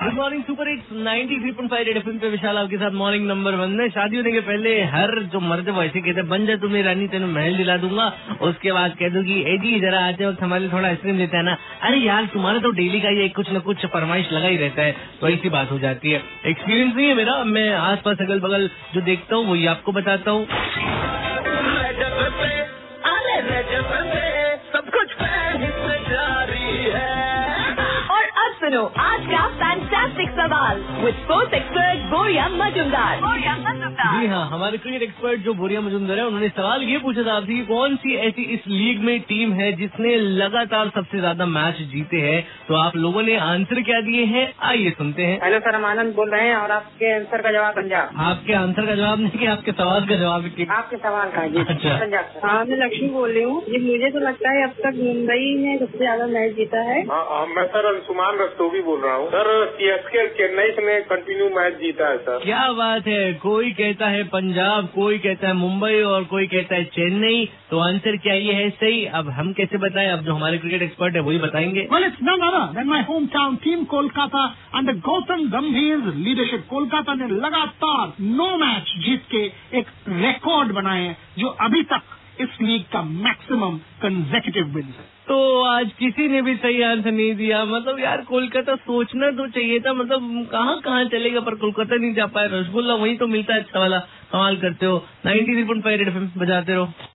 Good morning super hits 93.5 red FM पे विशाल आपके साथ मॉर्निंग नंबर वन में शादी होने के पहले हर जो मर्द वो ऐसे कहते बन जा तुम्हें रानी तेन महल दिला दूँगा। उसके बाद कह दूँगी ए जी, जरा आते वक्त हमारे लिए थोड़ा आइसक्रीम देता है ना अरे यार, तुम्हारा तो डेली का ये कुछ न कुछ फरमाइश लगा ही रहता है तो ऐसी बात हो जाती है। एक्सपीरियंस नहीं है मेरा, मैं आस पास अगल बगल जो देखता हूँ, वही आपको बताता हूँ। और अब सुनो आज का फैंटास्टिक सवाल विद स्पोर्ट्स एक्सपर्ट बोरिया मजुमदार जी हाँ हमारे क्रिकेट एक्सपर्ट जो बोरिया मजुमदार है उन्होंने सवाल ये पूछा था आपसे कि कौन सी ऐसी इस लीग में टीम है जिसने लगातार सबसे ज़्यादा मैच जीते हैं? तो आप लोगों ने आंसर क्या दिए हैं? आइए सुनते हैं। हेलो सर हम आनंद बोल रहे हैं और आपके आंसर का जवाब पंजाब। आपके आंसर का जवाब नहीं कि आपके सवाल का जवाब आपके सवाल का जी। अच्छा। पंजाब हाँ मैं लक्ष्मी बोल रही हूँ। जी मुझे तो लगता है अब तक मुंबई ने सबसे ज़्यादा मैच जीता है। हाँ हाँ, मैं सर अंशुमान रस्तोगी बोल रहा हूँ। सर सीएसके चेन्नई ने कंटिन्यू मैच जीता है सर क्या बात है? कोई कहता है पंजाब कोई कहता है मुंबई और कोई कहता है चेन्नई तो आंसर क्या ये है सही? अब हम कैसे बताएँ? अब जो हमारे क्रिकेट एक्सपर्ट है वही बताएँगे। Well, it's none other than my hometown team Kolkata under Gautam Gambhir's leadership. Kolkata ने लगातार नौ मैच जीत के एक रिकॉर्ड बनाए हैं जो अभी तक लीग का मैक्सिमम कंजेकेटिव विन है तो आज किसी ने भी सही आंसर नहीं दिया। मतलब यार कोलकाता सोचना तो चाहिए था। मतलब कहाँ कहाँ चलेगा पर कोलकाता नहीं जा पाया। रसगुल्ला वही तो मिलता है अच्छा वाला। कमाल करते हो। नाइनटी थ्री पॉइंट फाइव बजाते रहो।